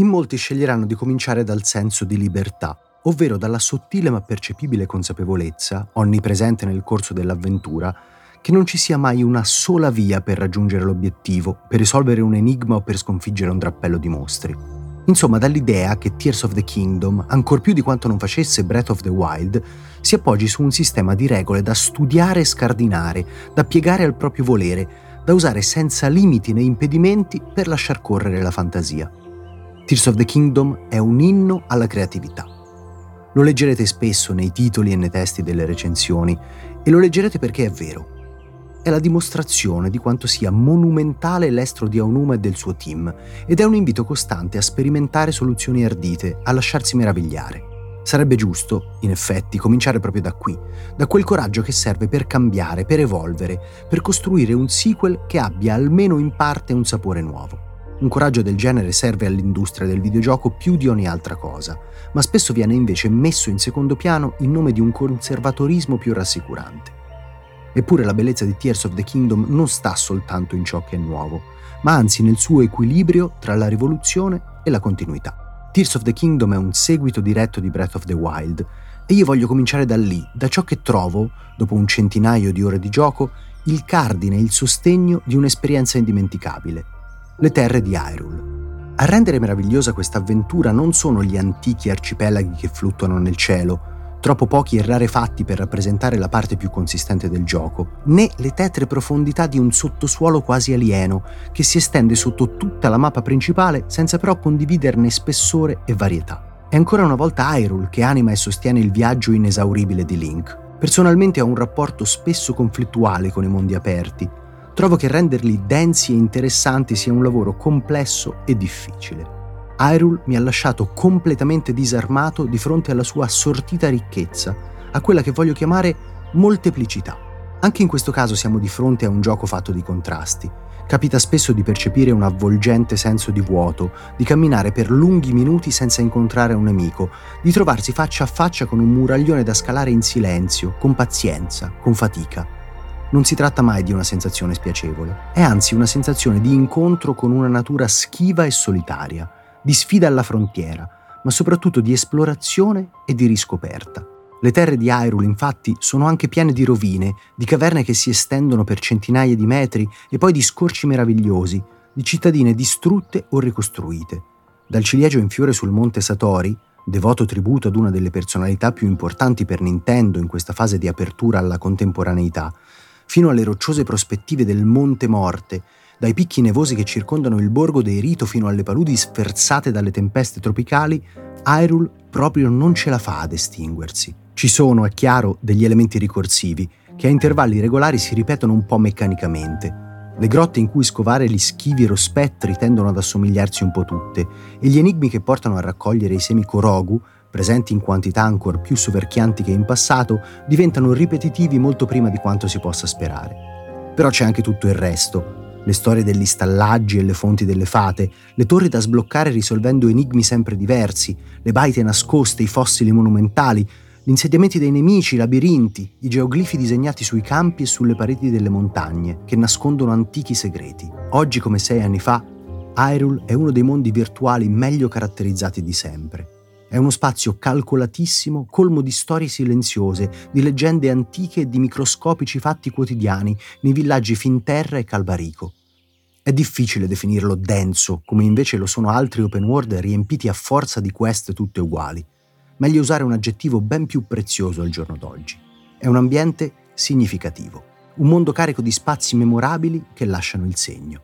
in molti sceglieranno di cominciare dal senso di libertà, ovvero dalla sottile ma percepibile consapevolezza, onnipresente nel corso dell'avventura, che non ci sia mai una sola via per raggiungere l'obiettivo, per risolvere un enigma o per sconfiggere un drappello di mostri. Insomma, dall'idea che Tears of the Kingdom, ancor più di quanto non facesse Breath of the Wild, si appoggi su un sistema di regole da studiare e scardinare, da piegare al proprio volere, da usare senza limiti né impedimenti per lasciar correre la fantasia. Tears of the Kingdom è un inno alla creatività. Lo leggerete spesso nei titoli e nei testi delle recensioni e lo leggerete perché è vero è la dimostrazione di quanto sia monumentale l'estro di Aonuma e del suo team, ed è un invito costante a sperimentare soluzioni ardite, a lasciarsi meravigliare. Sarebbe giusto, in effetti, cominciare proprio da qui, da quel coraggio che serve per cambiare, per evolvere, per costruire un sequel che abbia almeno in parte un sapore nuovo. Un coraggio del genere serve all'industria del videogioco più di ogni altra cosa, ma spesso viene invece messo in secondo piano in nome di un conservatorismo più rassicurante. Eppure la bellezza di Tears of the Kingdom non sta soltanto in ciò che è nuovo, ma anzi nel suo equilibrio tra la rivoluzione e la continuità. Tears of the Kingdom è un seguito diretto di Breath of the Wild e io voglio cominciare da lì, da ciò che trovo, dopo un centinaio di ore di gioco, il cardine e il sostegno di un'esperienza indimenticabile, le terre di Hyrule. A rendere meravigliosa questa avventura non sono gli antichi arcipelaghi che fluttuano nel cielo, troppo pochi e rarefatti per rappresentare la parte più consistente del gioco, né le tetre profondità di un sottosuolo quasi alieno che si estende sotto tutta la mappa principale senza però condividerne spessore e varietà. È ancora una volta Hyrule che anima e sostiene il viaggio inesauribile di Link. Personalmente ho un rapporto spesso conflittuale con i mondi aperti. Trovo che renderli densi e interessanti sia un lavoro complesso e difficile. Hyrule mi ha lasciato completamente disarmato di fronte alla sua assortita ricchezza, a quella che voglio chiamare molteplicità. Anche in questo caso siamo di fronte a un gioco fatto di contrasti. Capita spesso di percepire un avvolgente senso di vuoto, di camminare per lunghi minuti senza incontrare un nemico, di trovarsi faccia a faccia con un muraglione da scalare in silenzio, con pazienza, con fatica. Non si tratta mai di una sensazione spiacevole, è anzi una sensazione di incontro con una natura schiva e solitaria di sfida alla frontiera, ma soprattutto di esplorazione e di riscoperta. Le terre di Hyrule infatti sono anche piene di rovine, di caverne che si estendono per centinaia di metri e poi di scorci meravigliosi, di cittadine distrutte o ricostruite. Dal ciliegio in fiore sul monte Satori, devoto tributo ad una delle personalità più importanti per Nintendo in questa fase di apertura alla contemporaneità, fino alle rocciose prospettive del Monte Morte, dai picchi nevosi che circondano il borgo dei Rito fino alle paludi sferzate dalle tempeste tropicali, Hyrule proprio non ce la fa ad estinguersi. Ci sono, è chiaro, degli elementi ricorsivi che a intervalli regolari si ripetono un po' meccanicamente. Le grotte in cui scovare gli schivi rospettri tendono ad assomigliarsi un po' tutte e gli enigmi che portano a raccogliere i semi Korogu, presenti in quantità ancora più soverchianti che in passato, diventano ripetitivi molto prima di quanto si possa sperare. Però c'è anche tutto il resto, le storie degli stallaggi e le fonti delle fate, le torri da sbloccare risolvendo enigmi sempre diversi, le baite nascoste, i fossili monumentali, gli insediamenti dei nemici, i labirinti, i geoglifi disegnati sui campi e sulle pareti delle montagne, che nascondono antichi segreti. Oggi, come sei anni fa, Hyrule è uno dei mondi virtuali meglio caratterizzati di sempre. È uno spazio calcolatissimo, colmo di storie silenziose, di leggende antiche e di microscopici fatti quotidiani nei villaggi Finterra e Calbarico. È difficile definirlo denso, come invece lo sono altri open world riempiti a forza di quest tutte uguali. Meglio usare un aggettivo ben più prezioso al giorno d'oggi. È un ambiente significativo, un mondo carico di spazi memorabili che lasciano il segno.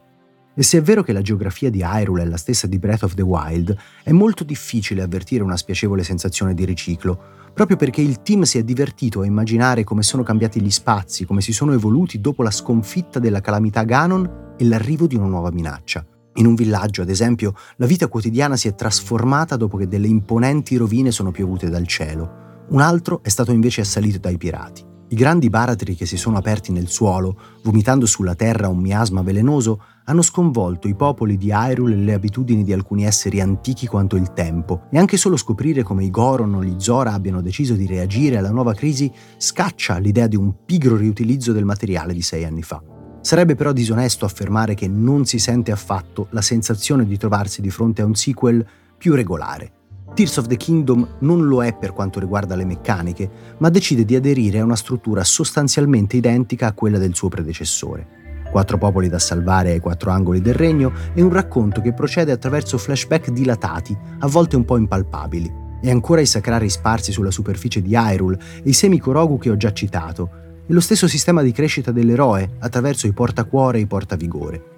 E se è vero che la geografia di Hyrule è la stessa di Breath of the Wild, è molto difficile avvertire una spiacevole sensazione di riciclo, proprio perché il team si è divertito a immaginare come sono cambiati gli spazi, come si sono evoluti dopo la sconfitta della calamità Ganon e l'arrivo di una nuova minaccia. In un villaggio, ad esempio, la vita quotidiana si è trasformata dopo che delle imponenti rovine sono piovute dal cielo. Un altro è stato invece assalito dai pirati. I grandi baratri che si sono aperti nel suolo, vomitando sulla terra un miasma velenoso, hanno sconvolto i popoli di Hyrule e le abitudini di alcuni esseri antichi quanto il tempo, e anche solo scoprire come i Goron o gli Zora abbiano deciso di reagire alla nuova crisi scaccia l'idea di un pigro riutilizzo del materiale di sei anni fa. Sarebbe però disonesto affermare che non si sente affatto la sensazione di trovarsi di fronte a un sequel più regolare. Tears of the Kingdom non lo è per quanto riguarda le meccaniche, ma decide di aderire a una struttura sostanzialmente identica a quella del suo predecessore. Quattro popoli da salvare ai quattro angoli del regno e un racconto che procede attraverso flashback dilatati, a volte un po' impalpabili. E ancora i sacrari sparsi sulla superficie di Hyrule e i semi Korogu che ho già citato, e lo stesso sistema di crescita dell'eroe attraverso i portacuore e i portavigore.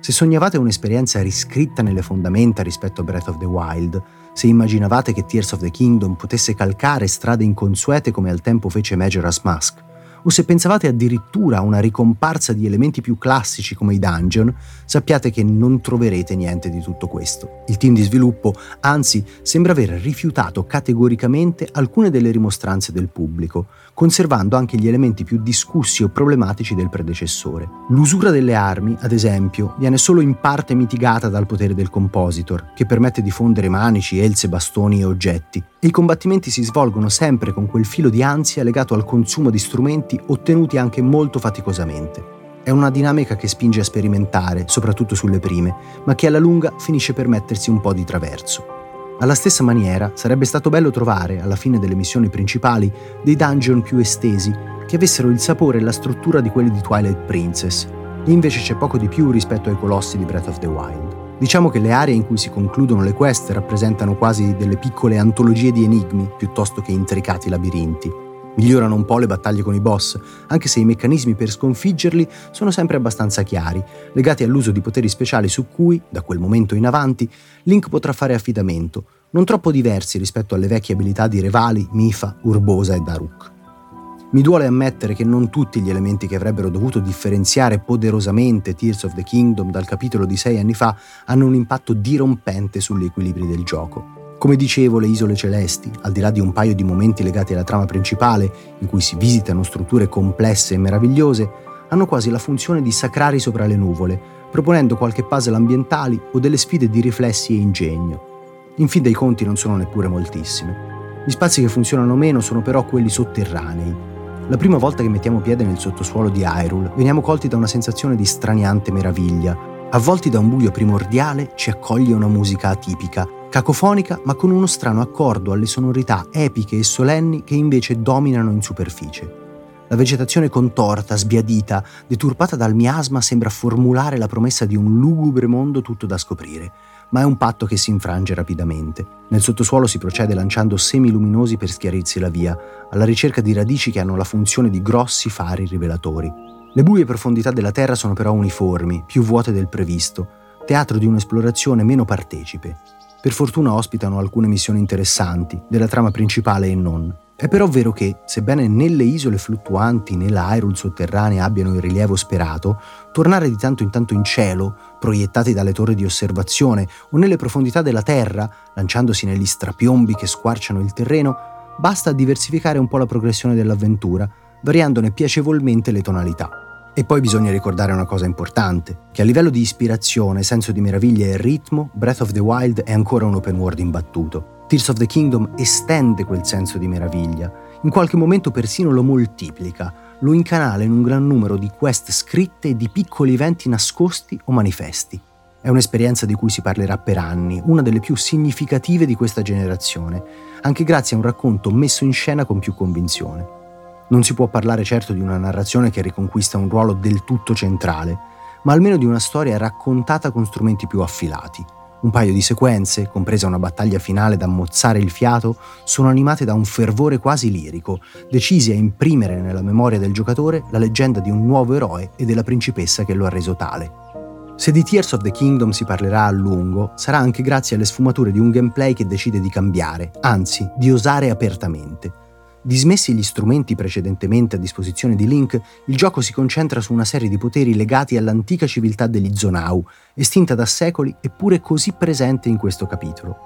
Se sognavate un'esperienza riscritta nelle fondamenta rispetto a Breath of the Wild, se immaginavate che Tears of the Kingdom potesse calcare strade inconsuete come al tempo fece Majora's Mask, o se pensavate addirittura a una ricomparsa di elementi più classici come i dungeon, sappiate che non troverete niente di tutto questo. Il team di sviluppo, anzi, sembra aver rifiutato categoricamente alcune delle rimostranze del pubblico, conservando anche gli elementi più discussi o problematici del predecessore. L'usura delle armi, ad esempio, viene solo in parte mitigata dal potere del compositor, che permette di fondere manici, else, bastoni e oggetti, e i combattimenti si svolgono sempre con quel filo di ansia legato al consumo di strumenti ottenuti anche molto faticosamente. È una dinamica che spinge a sperimentare, soprattutto sulle prime, ma che alla lunga finisce per mettersi un po' di traverso. Alla stessa maniera, sarebbe stato bello trovare, alla fine delle missioni principali, dei dungeon più estesi, che avessero il sapore e la struttura di quelli di Twilight Princess, e invece c'è poco di più rispetto ai colossi di Breath of the Wild. Diciamo che le aree in cui si concludono le quest rappresentano quasi delle piccole antologie di enigmi piuttosto che intricati labirinti. Migliorano un po' le battaglie con i boss, anche se i meccanismi per sconfiggerli sono sempre abbastanza chiari, legati all'uso di poteri speciali su cui, da quel momento in avanti, Link potrà fare affidamento, non troppo diversi rispetto alle vecchie abilità di Revali, Mifa, Urbosa e Daruk. Mi duole ammettere che non tutti gli elementi che avrebbero dovuto differenziare poderosamente Tears of the Kingdom dal capitolo di sei anni fa hanno un impatto dirompente sugli equilibri del gioco. Come dicevo, le isole celesti, al di là di un paio di momenti legati alla trama principale, in cui si visitano strutture complesse e meravigliose, hanno quasi la funzione di sacrari sopra le nuvole, proponendo qualche puzzle ambientali o delle sfide di riflessi e ingegno. In fin dei conti non sono neppure moltissime. Gli spazi che funzionano meno sono però quelli sotterranei, la prima volta che mettiamo piede nel sottosuolo di Hyrule, veniamo colti da una sensazione di straniante meraviglia. Avvolti da un buio primordiale, ci accoglie una musica atipica, cacofonica ma con uno strano accordo alle sonorità epiche e solenni che invece dominano in superficie. La vegetazione contorta, sbiadita, deturpata dal miasma sembra formulare la promessa di un lugubre mondo tutto da scoprire, ma è un patto che si infrange rapidamente. Nel sottosuolo si procede lanciando semi luminosi per schiarirsi la via, alla ricerca di radici che hanno la funzione di grossi fari rivelatori. Le buie profondità della Terra sono però uniformi, più vuote del previsto, teatro di un'esplorazione meno partecipe. Per fortuna ospitano alcune missioni interessanti, della trama principale e non. È però vero che, sebbene nelle isole fluttuanti nella Hyrule sotterranea abbiano il rilievo sperato, tornare di tanto in tanto in cielo, proiettati dalle torri di osservazione, o nelle profondità della Terra, lanciandosi negli strapiombi che squarciano il terreno, basta diversificare un po' la progressione dell'avventura, variandone piacevolmente le tonalità. E poi bisogna ricordare una cosa importante, che a livello di ispirazione, senso di meraviglia e ritmo, Breath of the Wild è ancora un open world imbattuto. Tears of the Kingdom estende quel senso di meraviglia, in qualche momento persino lo moltiplica, lo incanala in un gran numero di quest scritte e di piccoli eventi nascosti o manifesti. È un'esperienza di cui si parlerà per anni, una delle più significative di questa generazione, anche grazie a un racconto messo in scena con più convinzione. Non si può parlare certo di una narrazione che riconquista un ruolo del tutto centrale, ma almeno di una storia raccontata con strumenti più affilati. Un paio di sequenze, compresa una battaglia finale da mozzare il fiato, sono animate da un fervore quasi lirico, decisi a imprimere nella memoria del giocatore la leggenda di un nuovo eroe e della principessa che lo ha reso tale. Se di Tears of the Kingdom si parlerà a lungo, sarà anche grazie alle sfumature di un gameplay che decide di cambiare, anzi di osare apertamente. Dismessi gli strumenti precedentemente a disposizione di Link, il gioco si concentra su una serie di poteri legati all'antica civiltà degli Zonau, estinta da secoli eppure così presente in questo capitolo.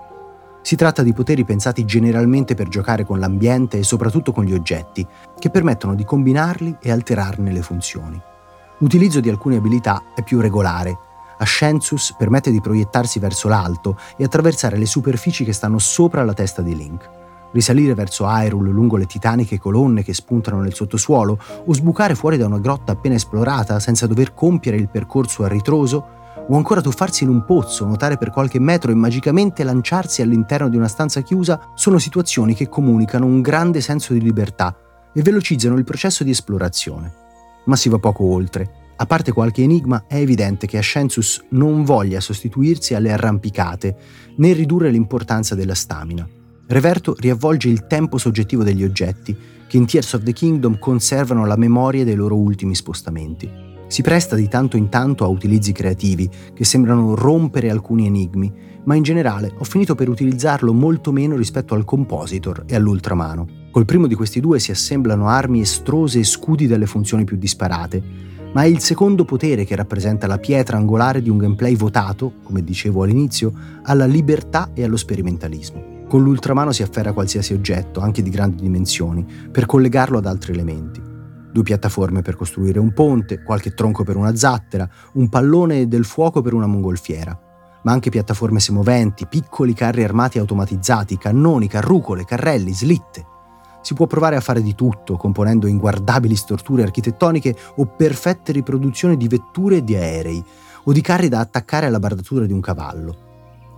Si tratta di poteri pensati generalmente per giocare con l'ambiente e soprattutto con gli oggetti, che permettono di combinarli e alterarne le funzioni. L'utilizzo di alcune abilità è più regolare. Ascensus permette di proiettarsi verso l'alto e attraversare le superfici che stanno sopra la testa di Link risalire verso Hyrule lungo le titaniche colonne che spuntano nel sottosuolo o sbucare fuori da una grotta appena esplorata senza dover compiere il percorso a ritroso, o ancora tuffarsi in un pozzo, nuotare per qualche metro e magicamente lanciarsi all'interno di una stanza chiusa sono situazioni che comunicano un grande senso di libertà e velocizzano il processo di esplorazione. Ma si va poco oltre. A parte qualche enigma, è evidente che Ascensus non voglia sostituirsi alle arrampicate né ridurre l'importanza della stamina. Reverto riavvolge il tempo soggettivo degli oggetti, che in Tears of the Kingdom conservano la memoria dei loro ultimi spostamenti. Si presta di tanto in tanto a utilizzi creativi che sembrano rompere alcuni enigmi, ma in generale ho finito per utilizzarlo molto meno rispetto al Compositor e all'Ultramano. Col primo di questi due si assemblano armi estrose e scudi dalle funzioni più disparate, ma è il secondo potere che rappresenta la pietra angolare di un gameplay votato, come dicevo all'inizio, alla libertà e allo sperimentalismo. Con l'ultramano si afferra qualsiasi oggetto, anche di grandi dimensioni, per collegarlo ad altri elementi. Due piattaforme per costruire un ponte, qualche tronco per una zattera, un pallone del fuoco per una mongolfiera. Ma anche piattaforme semoventi, piccoli carri armati automatizzati, cannoni, carrucole, carrelli, slitte. Si può provare a fare di tutto, componendo inguardabili storture architettoniche o perfette riproduzioni di vetture e di aerei, o di carri da attaccare alla bardatura di un cavallo.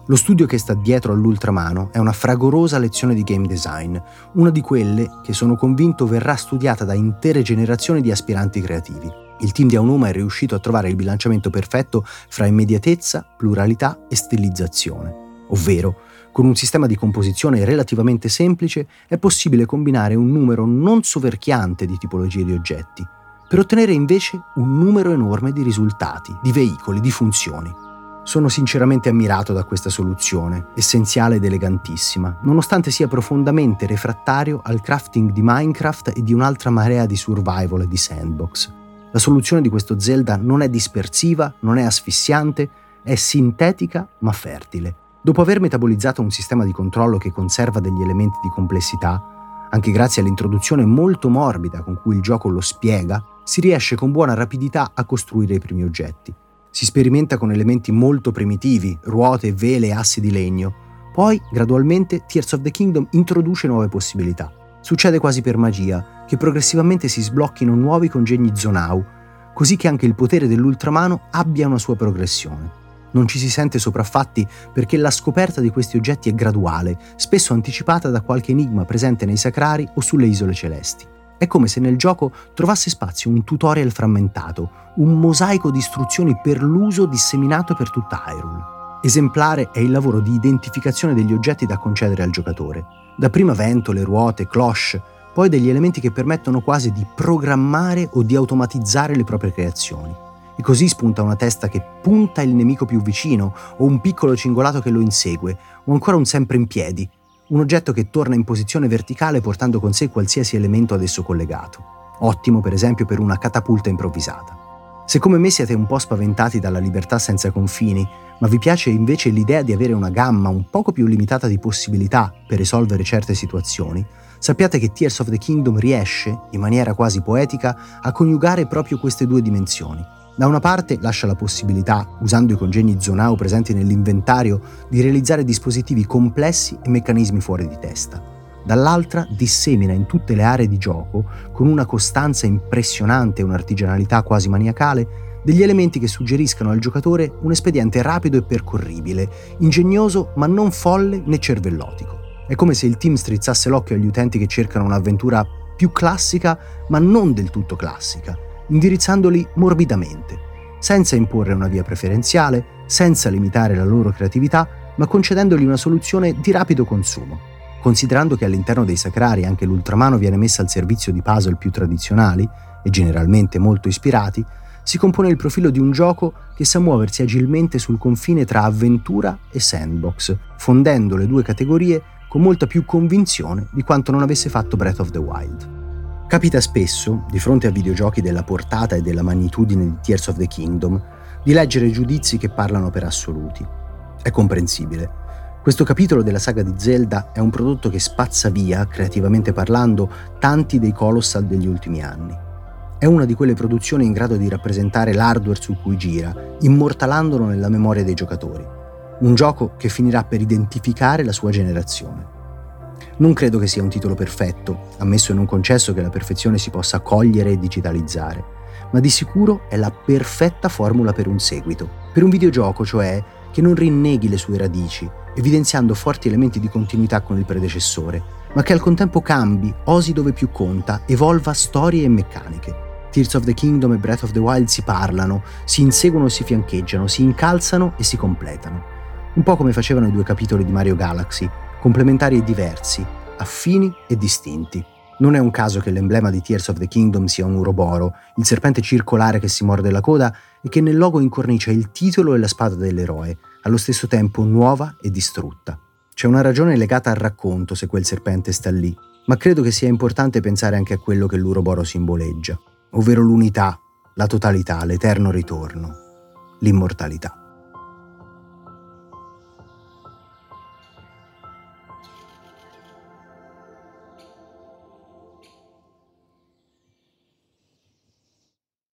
Lo studio che sta dietro all'ultramano è una fragorosa lezione di game design, una di quelle che sono convinto verrà studiata da intere generazioni di aspiranti creativi. Il team di Aonuma è riuscito a trovare il bilanciamento perfetto fra immediatezza, pluralità e stilizzazione, ovvero con un sistema di composizione relativamente semplice è possibile combinare un numero non soverchiante di tipologie di oggetti, per ottenere invece un numero enorme di risultati, di veicoli, di funzioni. Sono sinceramente ammirato da questa soluzione, essenziale ed elegantissima, nonostante sia profondamente refrattario al crafting di Minecraft e di un'altra marea di survival e di sandbox. La soluzione di questo Zelda non è dispersiva, non è asfissiante, è sintetica ma fertile. Dopo aver metabolizzato un sistema di controllo che conserva degli elementi di complessità, anche grazie all'introduzione molto morbida con cui il gioco lo spiega, si riesce con buona rapidità a costruire i primi oggetti. Si sperimenta con elementi molto primitivi, ruote, vele e assi di legno. Poi, gradualmente, Tears of the Kingdom introduce nuove possibilità. Succede quasi per magia che progressivamente si sblocchino nuovi congegni Zonau, così che anche il potere dell'ultramano abbia una sua progressione. Non ci si sente sopraffatti perché la scoperta di questi oggetti è graduale, spesso anticipata da qualche enigma presente nei sacrari o sulle isole celesti. È come se nel gioco trovasse spazio un tutorial frammentato, un mosaico di istruzioni per l'uso disseminato per tutta Hyrule. Esemplare è il lavoro di identificazione degli oggetti da concedere al giocatore. Dapprima ventole, ruote, cloche, poi degli elementi che permettono quasi di programmare o di automatizzare le proprie creazioni. E così spunta una testa che punta il nemico più vicino, o un piccolo cingolato che lo insegue, o ancora un sempre in piedi, un oggetto che torna in posizione verticale portando con sé qualsiasi elemento ad esso collegato. Ottimo per esempio per una catapulta improvvisata. Se come me siete un po' spaventati dalla libertà senza confini, ma vi piace invece l'idea di avere una gamma un poco più limitata di possibilità per risolvere certe situazioni, sappiate che Tears of the Kingdom riesce, in maniera quasi poetica, a coniugare proprio queste due dimensioni da una parte lascia la possibilità, usando i congegni Zonao presenti nell'inventario, di realizzare dispositivi complessi e meccanismi fuori di testa. Dall'altra dissemina in tutte le aree di gioco, con una costanza impressionante e un'artigianalità quasi maniacale, degli elementi che suggeriscano al giocatore un espediente rapido e percorribile, ingegnoso ma non folle né cervellotico. È come se il team strizzasse l'occhio agli utenti che cercano un'avventura più classica ma non del tutto classica, indirizzandoli morbidamente, senza imporre una via preferenziale, senza limitare la loro creatività, ma concedendogli una soluzione di rapido consumo. Considerando che all'interno dei sacrari anche l'ultramano viene messa al servizio di puzzle più tradizionali, e generalmente molto ispirati, si compone il profilo di un gioco che sa muoversi agilmente sul confine tra avventura e sandbox, fondendo le due categorie con molta più convinzione di quanto non avesse fatto Breath of the Wild. Capita spesso, di fronte a videogiochi della portata e della magnitudine di Tears of the Kingdom, di leggere giudizi che parlano per assoluti. È comprensibile. Questo capitolo della saga di Zelda è un prodotto che spazza via, creativamente parlando, tanti dei colossal degli ultimi anni. È una di quelle produzioni in grado di rappresentare l'hardware su cui gira, immortalandolo nella memoria dei giocatori. Un gioco che finirà per identificare la sua generazione. Non credo che sia un titolo perfetto, ammesso e non concesso che la perfezione si possa cogliere e digitalizzare, ma di sicuro è la perfetta formula per un seguito, per un videogioco cioè che non rinneghi le sue radici, evidenziando forti elementi di continuità con il predecessore, ma che al contempo cambi, osi dove più conta, evolva storie e meccaniche. Tears of the Kingdom e Breath of the Wild si parlano, si inseguono e si fiancheggiano, si incalzano e si completano. Un po' come facevano i due capitoli di Mario Galaxy, complementari e diversi, affini e distinti. Non è un caso che l'emblema di Tears of the Kingdom sia un uroboro, il serpente circolare che si morde la coda e che nel logo incornicia il titolo e la spada dell'eroe, allo stesso tempo nuova e distrutta. C'è una ragione legata al racconto se quel serpente sta lì, ma credo che sia importante pensare anche a quello che l'uroboro simboleggia ovvero l'unità, la totalità, l'eterno ritorno, l'immortalità.